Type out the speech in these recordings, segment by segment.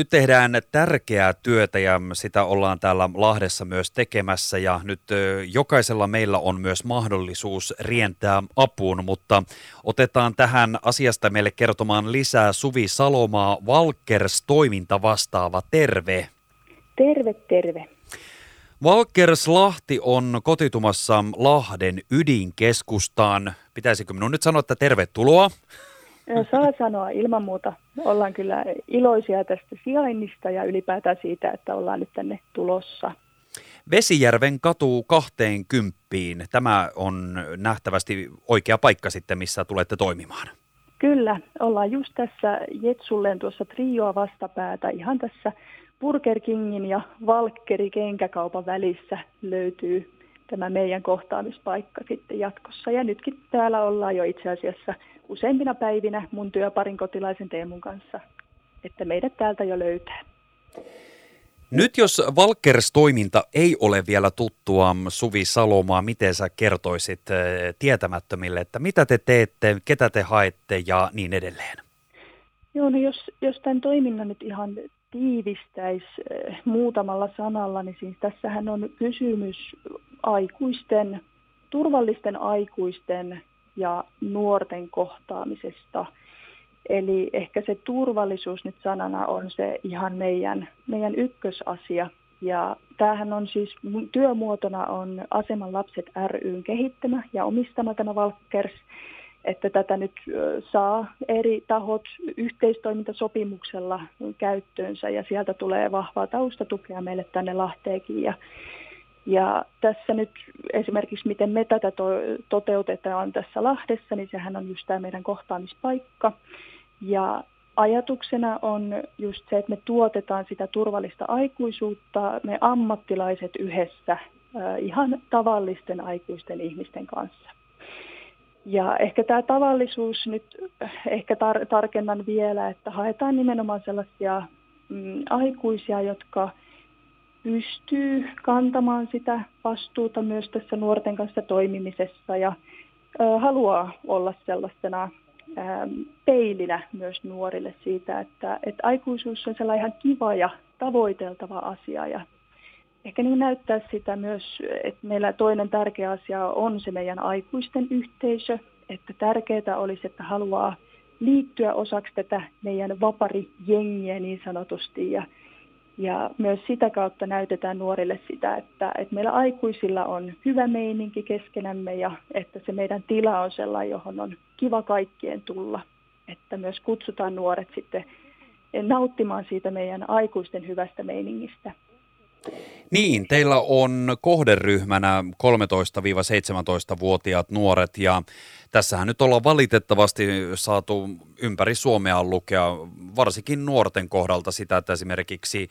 Nyt tehdään tärkeää työtä ja sitä ollaan täällä Lahdessa myös tekemässä ja nyt jokaisella meillä on myös mahdollisuus rientää apuun, mutta otetaan tähän asiasta meille kertomaan lisää Suvi Salomaa, Valkers toiminta vastaava. Terve! Terve, terve. Valkers Lahti on kotitumassa Lahden ydinkeskustaan. Pitäisikö minun nyt sanoa, että tervetuloa? Saa sanoa ilman muuta. Ollaan kyllä iloisia tästä sijainnista ja ylipäätään siitä, että ollaan nyt tänne tulossa. Vesijärven katu 20. Tämä on nähtävästi oikea paikka sitten, missä tulette toimimaan. Kyllä, ollaan just tässä Jetsulleen tuossa Trioa vastapäätä ihan tässä Burger Kingin ja Valkkeri kenkäkaupan välissä löytyy tämä meidän kohtaamispaikka sitten jatkossa. Ja nytkin täällä ollaan jo itse asiassa useimpina päivinä mun työparin kotilaisen Teemun kanssa, että meidät täältä jo löytää. Nyt jos Valkers-toiminta ei ole vielä tuttua, Suvi Salomaa, miten sä kertoisit eh, tietämättömille, että mitä te teette, ketä te haette ja niin edelleen? Joo, no jos, jos tämän toiminnan nyt ihan tiivistäisi eh, muutamalla sanalla, niin siis tässähän on kysymys aikuisten, turvallisten aikuisten ja nuorten kohtaamisesta. Eli ehkä se turvallisuus nyt sanana on se ihan meidän, meidän ykkösasia. Ja tämähän on siis, työmuotona on Aseman lapset ryn kehittämä ja omistama tämä Valkers että tätä nyt saa eri tahot yhteistoimintasopimuksella käyttöönsä ja sieltä tulee vahvaa taustatukea meille tänne Lahteekin. Ja, ja tässä nyt esimerkiksi miten me tätä to, toteutetaan tässä Lahdessa, niin sehän on just tämä meidän kohtaamispaikka. Ja ajatuksena on just se, että me tuotetaan sitä turvallista aikuisuutta, me ammattilaiset yhdessä ihan tavallisten aikuisten ihmisten kanssa. Ja ehkä tämä tavallisuus nyt, ehkä tar- tarkennan vielä, että haetaan nimenomaan sellaisia mm, aikuisia, jotka pystyy kantamaan sitä vastuuta myös tässä nuorten kanssa toimimisessa ja haluaa olla sellaisena peilinä myös nuorille siitä, että, että aikuisuus on sellainen ihan kiva ja tavoiteltava asia ja ehkä niin näyttää sitä myös, että meillä toinen tärkeä asia on se meidän aikuisten yhteisö, että tärkeää olisi, että haluaa liittyä osaksi tätä meidän vaparijengiä niin sanotusti ja, ja myös sitä kautta näytetään nuorille sitä, että, että meillä aikuisilla on hyvä meininki keskenämme ja että se meidän tila on sellainen, johon on kiva kaikkien tulla. Että myös kutsutaan nuoret sitten nauttimaan siitä meidän aikuisten hyvästä meiningistä. Niin, teillä on kohderyhmänä 13-17-vuotiaat nuoret ja tässähän nyt ollaan valitettavasti saatu ympäri Suomea lukea varsinkin nuorten kohdalta sitä, että esimerkiksi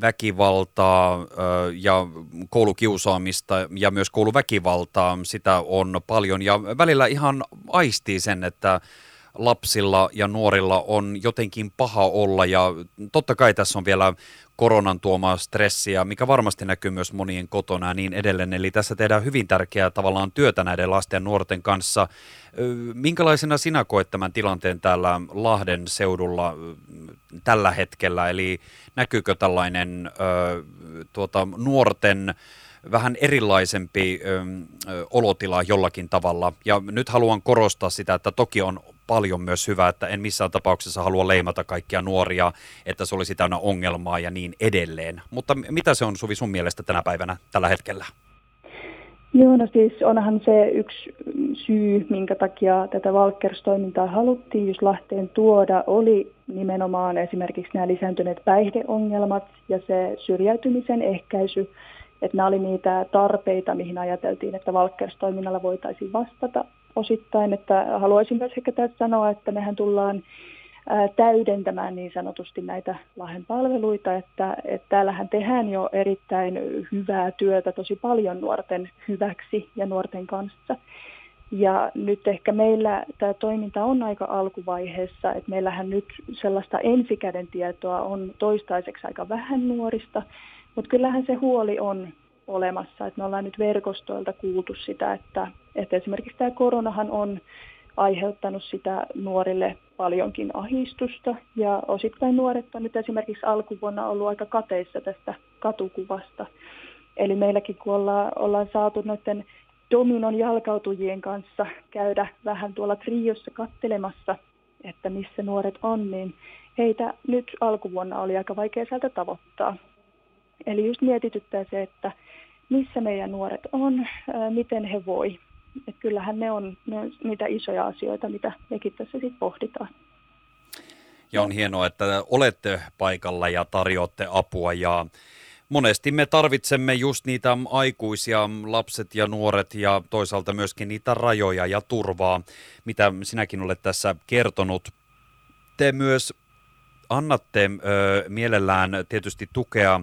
väkivaltaa ja koulukiusaamista ja myös kouluväkivaltaa, sitä on paljon. Ja välillä ihan aistii sen, että lapsilla ja nuorilla on jotenkin paha olla ja totta kai tässä on vielä koronan tuomaa stressiä, mikä varmasti näkyy myös monien kotona ja niin edelleen. Eli tässä tehdään hyvin tärkeää tavallaan työtä näiden lasten ja nuorten kanssa. Minkälaisena sinä koet tämän tilanteen täällä Lahden seudulla tällä hetkellä? Eli näkyykö tällainen tuota, nuorten vähän erilaisempi ö, ö, olotila jollakin tavalla. Ja nyt haluan korostaa sitä, että toki on paljon myös hyvää, että en missään tapauksessa halua leimata kaikkia nuoria, että se olisi täynnä ongelmaa ja niin edelleen. Mutta mitä se on Suvi sun mielestä tänä päivänä tällä hetkellä? Joo, no siis onhan se yksi syy, minkä takia tätä Valkers-toimintaa haluttiin just Lahteen tuoda, oli nimenomaan esimerkiksi nämä lisääntyneet päihdeongelmat ja se syrjäytymisen ehkäisy. Että nämä oli niitä tarpeita, mihin ajateltiin, että Valkers-toiminnalla voitaisiin vastata osittain. Että haluaisin myös ehkä tässä sanoa, että mehän tullaan täydentämään niin sanotusti näitä Lahden palveluita, että, että täällähän tehdään jo erittäin hyvää työtä tosi paljon nuorten hyväksi ja nuorten kanssa. Ja nyt ehkä meillä tämä toiminta on aika alkuvaiheessa, että meillähän nyt sellaista ensikäden tietoa on toistaiseksi aika vähän nuorista, mutta kyllähän se huoli on olemassa. Että me ollaan nyt verkostoilta kuultu sitä, että, että esimerkiksi tämä koronahan on aiheuttanut sitä nuorille paljonkin ahistusta ja osittain nuoret on nyt esimerkiksi alkuvuonna ollut aika kateissa tästä katukuvasta. Eli meilläkin kun ollaan, ollaan saatu noiden dominon jalkautujien kanssa käydä vähän tuolla triossa kattelemassa, että missä nuoret on, niin heitä nyt alkuvuonna oli aika vaikea sieltä tavoittaa. Eli just mietityttää se, että missä meidän nuoret on, miten he voi. Et kyllähän ne on, ne on niitä isoja asioita, mitä mekin tässä sitten pohditaan. Ja on hienoa, että olette paikalla ja tarjoatte apua ja monesti me tarvitsemme just niitä aikuisia, lapset ja nuoret ja toisaalta myöskin niitä rajoja ja turvaa, mitä sinäkin olet tässä kertonut. Te myös annatte ö, mielellään tietysti tukea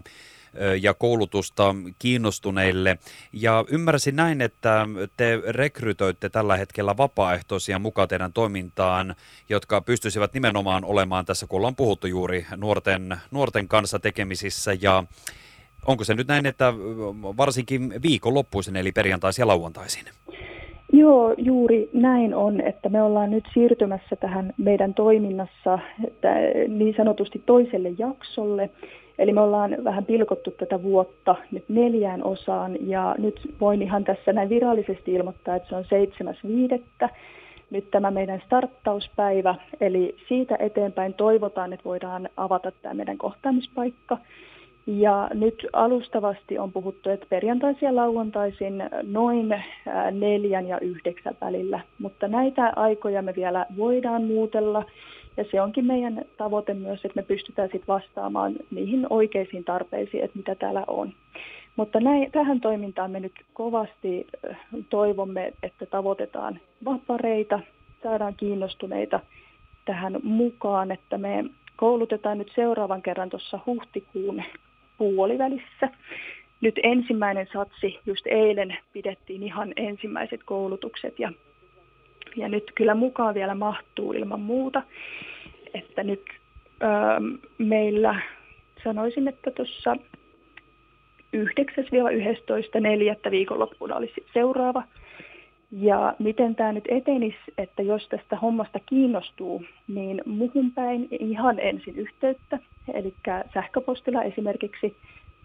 ja koulutusta kiinnostuneille. Ja ymmärsin näin, että te rekrytoitte tällä hetkellä vapaaehtoisia mukaan teidän toimintaan, jotka pystyisivät nimenomaan olemaan tässä, kun ollaan puhuttu juuri nuorten, nuorten kanssa tekemisissä. Ja onko se nyt näin, että varsinkin viikonloppuisin, eli perjantaisin ja lauantaisin? Joo, juuri näin on, että me ollaan nyt siirtymässä tähän meidän toiminnassa että niin sanotusti toiselle jaksolle. Eli me ollaan vähän pilkottu tätä vuotta nyt neljään osaan ja nyt voin ihan tässä näin virallisesti ilmoittaa, että se on 7.5. Nyt tämä meidän starttauspäivä, eli siitä eteenpäin toivotaan, että voidaan avata tämä meidän kohtaamispaikka. Ja nyt alustavasti on puhuttu, että perjantaisin ja lauantaisin noin neljän ja yhdeksän välillä, mutta näitä aikoja me vielä voidaan muutella ja se onkin meidän tavoite myös, että me pystytään sitten vastaamaan niihin oikeisiin tarpeisiin, että mitä täällä on. Mutta näin, tähän toimintaan me nyt kovasti toivomme, että tavoitetaan vapareita, saadaan kiinnostuneita tähän mukaan, että me koulutetaan nyt seuraavan kerran tuossa huhtikuun puolivälissä. Nyt ensimmäinen satsi, just eilen pidettiin ihan ensimmäiset koulutukset ja ja nyt kyllä mukaan vielä mahtuu ilman muuta. Että nyt öö, meillä sanoisin, että tuossa 9-11.4. viikonloppuna olisi seuraava. Ja miten tämä nyt etenisi, että jos tästä hommasta kiinnostuu, niin muhun päin ihan ensin yhteyttä, eli sähköpostilla esimerkiksi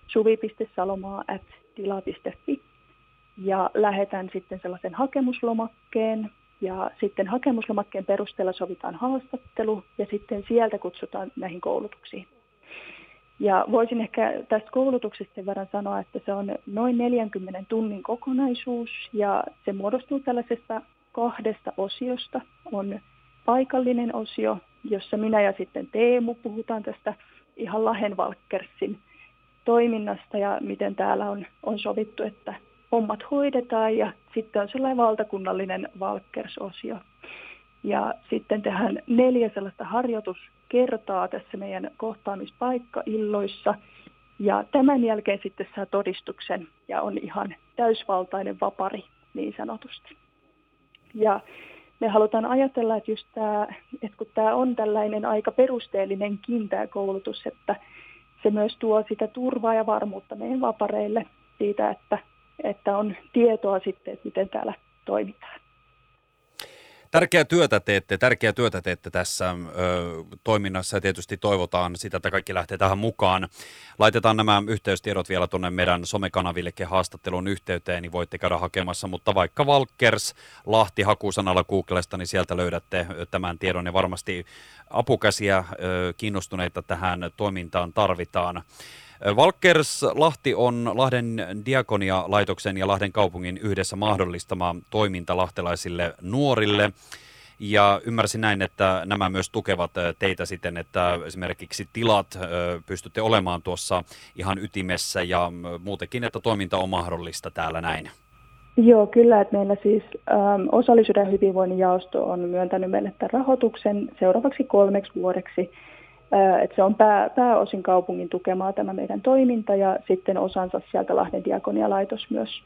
suvi.salomaa.tila.fi ja lähetän sitten sellaisen hakemuslomakkeen, ja sitten hakemuslomakkeen perusteella sovitaan haastattelu ja sitten sieltä kutsutaan näihin koulutuksiin. Ja voisin ehkä tästä koulutuksesta sen verran sanoa, että se on noin 40 tunnin kokonaisuus ja se muodostuu tällaisesta kahdesta osiosta. On paikallinen osio, jossa minä ja sitten Teemu puhutaan tästä ihan Lahenvalkkersin toiminnasta ja miten täällä on, on sovittu, että hommat hoidetaan ja sitten on sellainen valtakunnallinen Valkkersosio. Ja sitten tehdään neljä sellaista harjoituskertaa tässä meidän kohtaamispaikka-illoissa. Ja tämän jälkeen sitten saa todistuksen ja on ihan täysvaltainen vapari niin sanotusti. Ja me halutaan ajatella, että, just tämä, että kun tämä on tällainen aika perusteellinenkin tämä koulutus, että se myös tuo sitä turvaa ja varmuutta meidän vapareille siitä, että että on tietoa sitten, että miten täällä toimitaan. Tärkeää työtä teette, tärkeää työtä teette tässä ö, toiminnassa ja tietysti toivotaan sitä, että kaikki lähtee tähän mukaan. Laitetaan nämä yhteystiedot vielä tuonne meidän somekanavillekin haastattelun yhteyteen, niin voitte käydä hakemassa, mutta vaikka Valkers Lahti hakusanalla Googlesta, niin sieltä löydätte tämän tiedon ja varmasti apukäsiä ö, kiinnostuneita tähän toimintaan tarvitaan. Valkers Lahti on Lahden Diakonia-laitoksen ja Lahden kaupungin yhdessä mahdollistama toiminta lahtelaisille nuorille. Ja ymmärsin näin, että nämä myös tukevat teitä siten, että esimerkiksi tilat pystytte olemaan tuossa ihan ytimessä ja muutenkin, että toiminta on mahdollista täällä näin. Joo, kyllä, että meillä siis ähm, osallisuuden hyvinvoinnin jaosto on myöntänyt meille tämän rahoituksen seuraavaksi kolmeksi vuodeksi että se on pää, pääosin kaupungin tukemaa tämä meidän toiminta ja sitten osansa sieltä Lahden diakonialaitos myös,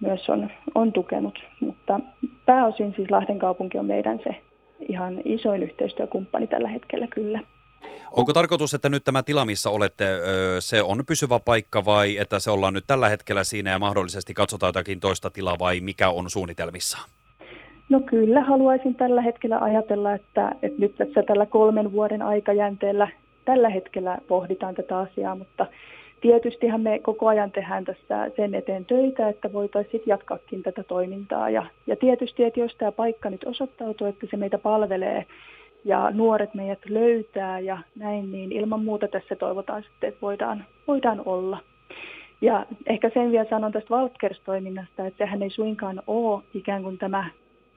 myös on, on tukenut. Mutta pääosin siis Lahden kaupunki on meidän se ihan isoin yhteistyökumppani tällä hetkellä kyllä. Onko tarkoitus, että nyt tämä tila, missä olette, se on pysyvä paikka vai että se ollaan nyt tällä hetkellä siinä ja mahdollisesti katsotaan jotakin toista tilaa vai mikä on suunnitelmissa? No kyllä, haluaisin tällä hetkellä ajatella, että, että nyt tässä tällä kolmen vuoden aikajänteellä tällä hetkellä pohditaan tätä asiaa, mutta tietystihan me koko ajan tehdään tässä sen eteen töitä, että voitaisiin jatkaakin tätä toimintaa. Ja, ja tietysti, että jos tämä paikka nyt osoittautuu, että se meitä palvelee ja nuoret meidät löytää ja näin, niin ilman muuta tässä toivotaan sitten, että voidaan, voidaan olla. Ja ehkä sen vielä sanon tästä Valtkers-toiminnasta, että sehän ei suinkaan ole ikään kuin tämä,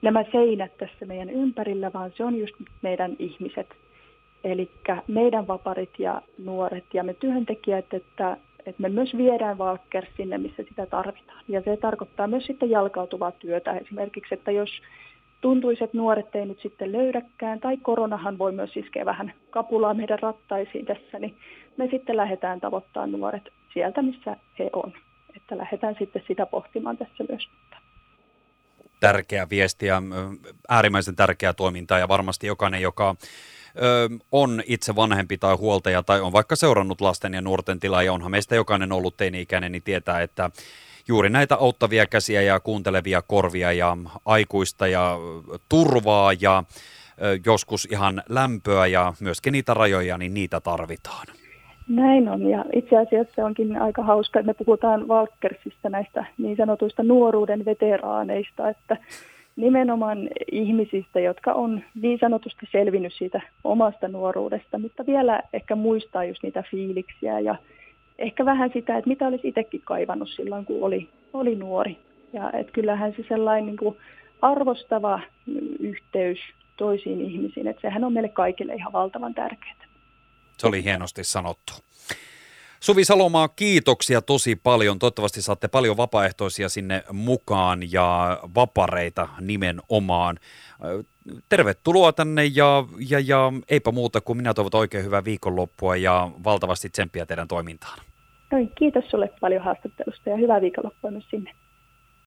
nämä seinät tässä meidän ympärillä, vaan se on just meidän ihmiset. Eli meidän vaparit ja nuoret ja me työntekijät, että, että me myös viedään Valkkers sinne, missä sitä tarvitaan. Ja se tarkoittaa myös sitten jalkautuvaa työtä esimerkiksi, että jos tuntuisi, että nuoret ei nyt sitten löydäkään, tai koronahan voi myös iskeä vähän kapulaa meidän rattaisiin tässä, niin me sitten lähdetään tavoittamaan nuoret sieltä, missä he on. Että lähdetään sitten sitä pohtimaan tässä myös. Tärkeä viesti ja äärimmäisen tärkeää toimintaa ja varmasti jokainen, joka on itse vanhempi tai huoltaja tai on vaikka seurannut lasten ja nuorten tilaa ja onhan meistä jokainen ollut teini-ikäinen, niin tietää, että juuri näitä auttavia käsiä ja kuuntelevia korvia ja aikuista ja turvaa ja joskus ihan lämpöä ja myöskin niitä rajoja, niin niitä tarvitaan. Näin on ja itse asiassa onkin aika hauska, että me puhutaan Valkersista näistä niin sanotuista nuoruuden veteraaneista, että nimenomaan ihmisistä, jotka on niin sanotusti selvinnyt siitä omasta nuoruudesta, mutta vielä ehkä muistaa just niitä fiiliksiä ja ehkä vähän sitä, että mitä olisi itsekin kaivannut silloin, kun oli, oli nuori. Ja että kyllähän se sellainen niin kuin arvostava yhteys toisiin ihmisiin, että sehän on meille kaikille ihan valtavan tärkeää. Se oli hienosti sanottu. Suvi Salomaa, kiitoksia tosi paljon. Toivottavasti saatte paljon vapaaehtoisia sinne mukaan ja vapareita nimenomaan. Tervetuloa tänne ja, ja, ja eipä muuta kuin minä toivotan oikein hyvää viikonloppua ja valtavasti tsemppiä teidän toimintaan. Kiitos sulle paljon haastattelusta ja hyvää viikonloppua myös sinne.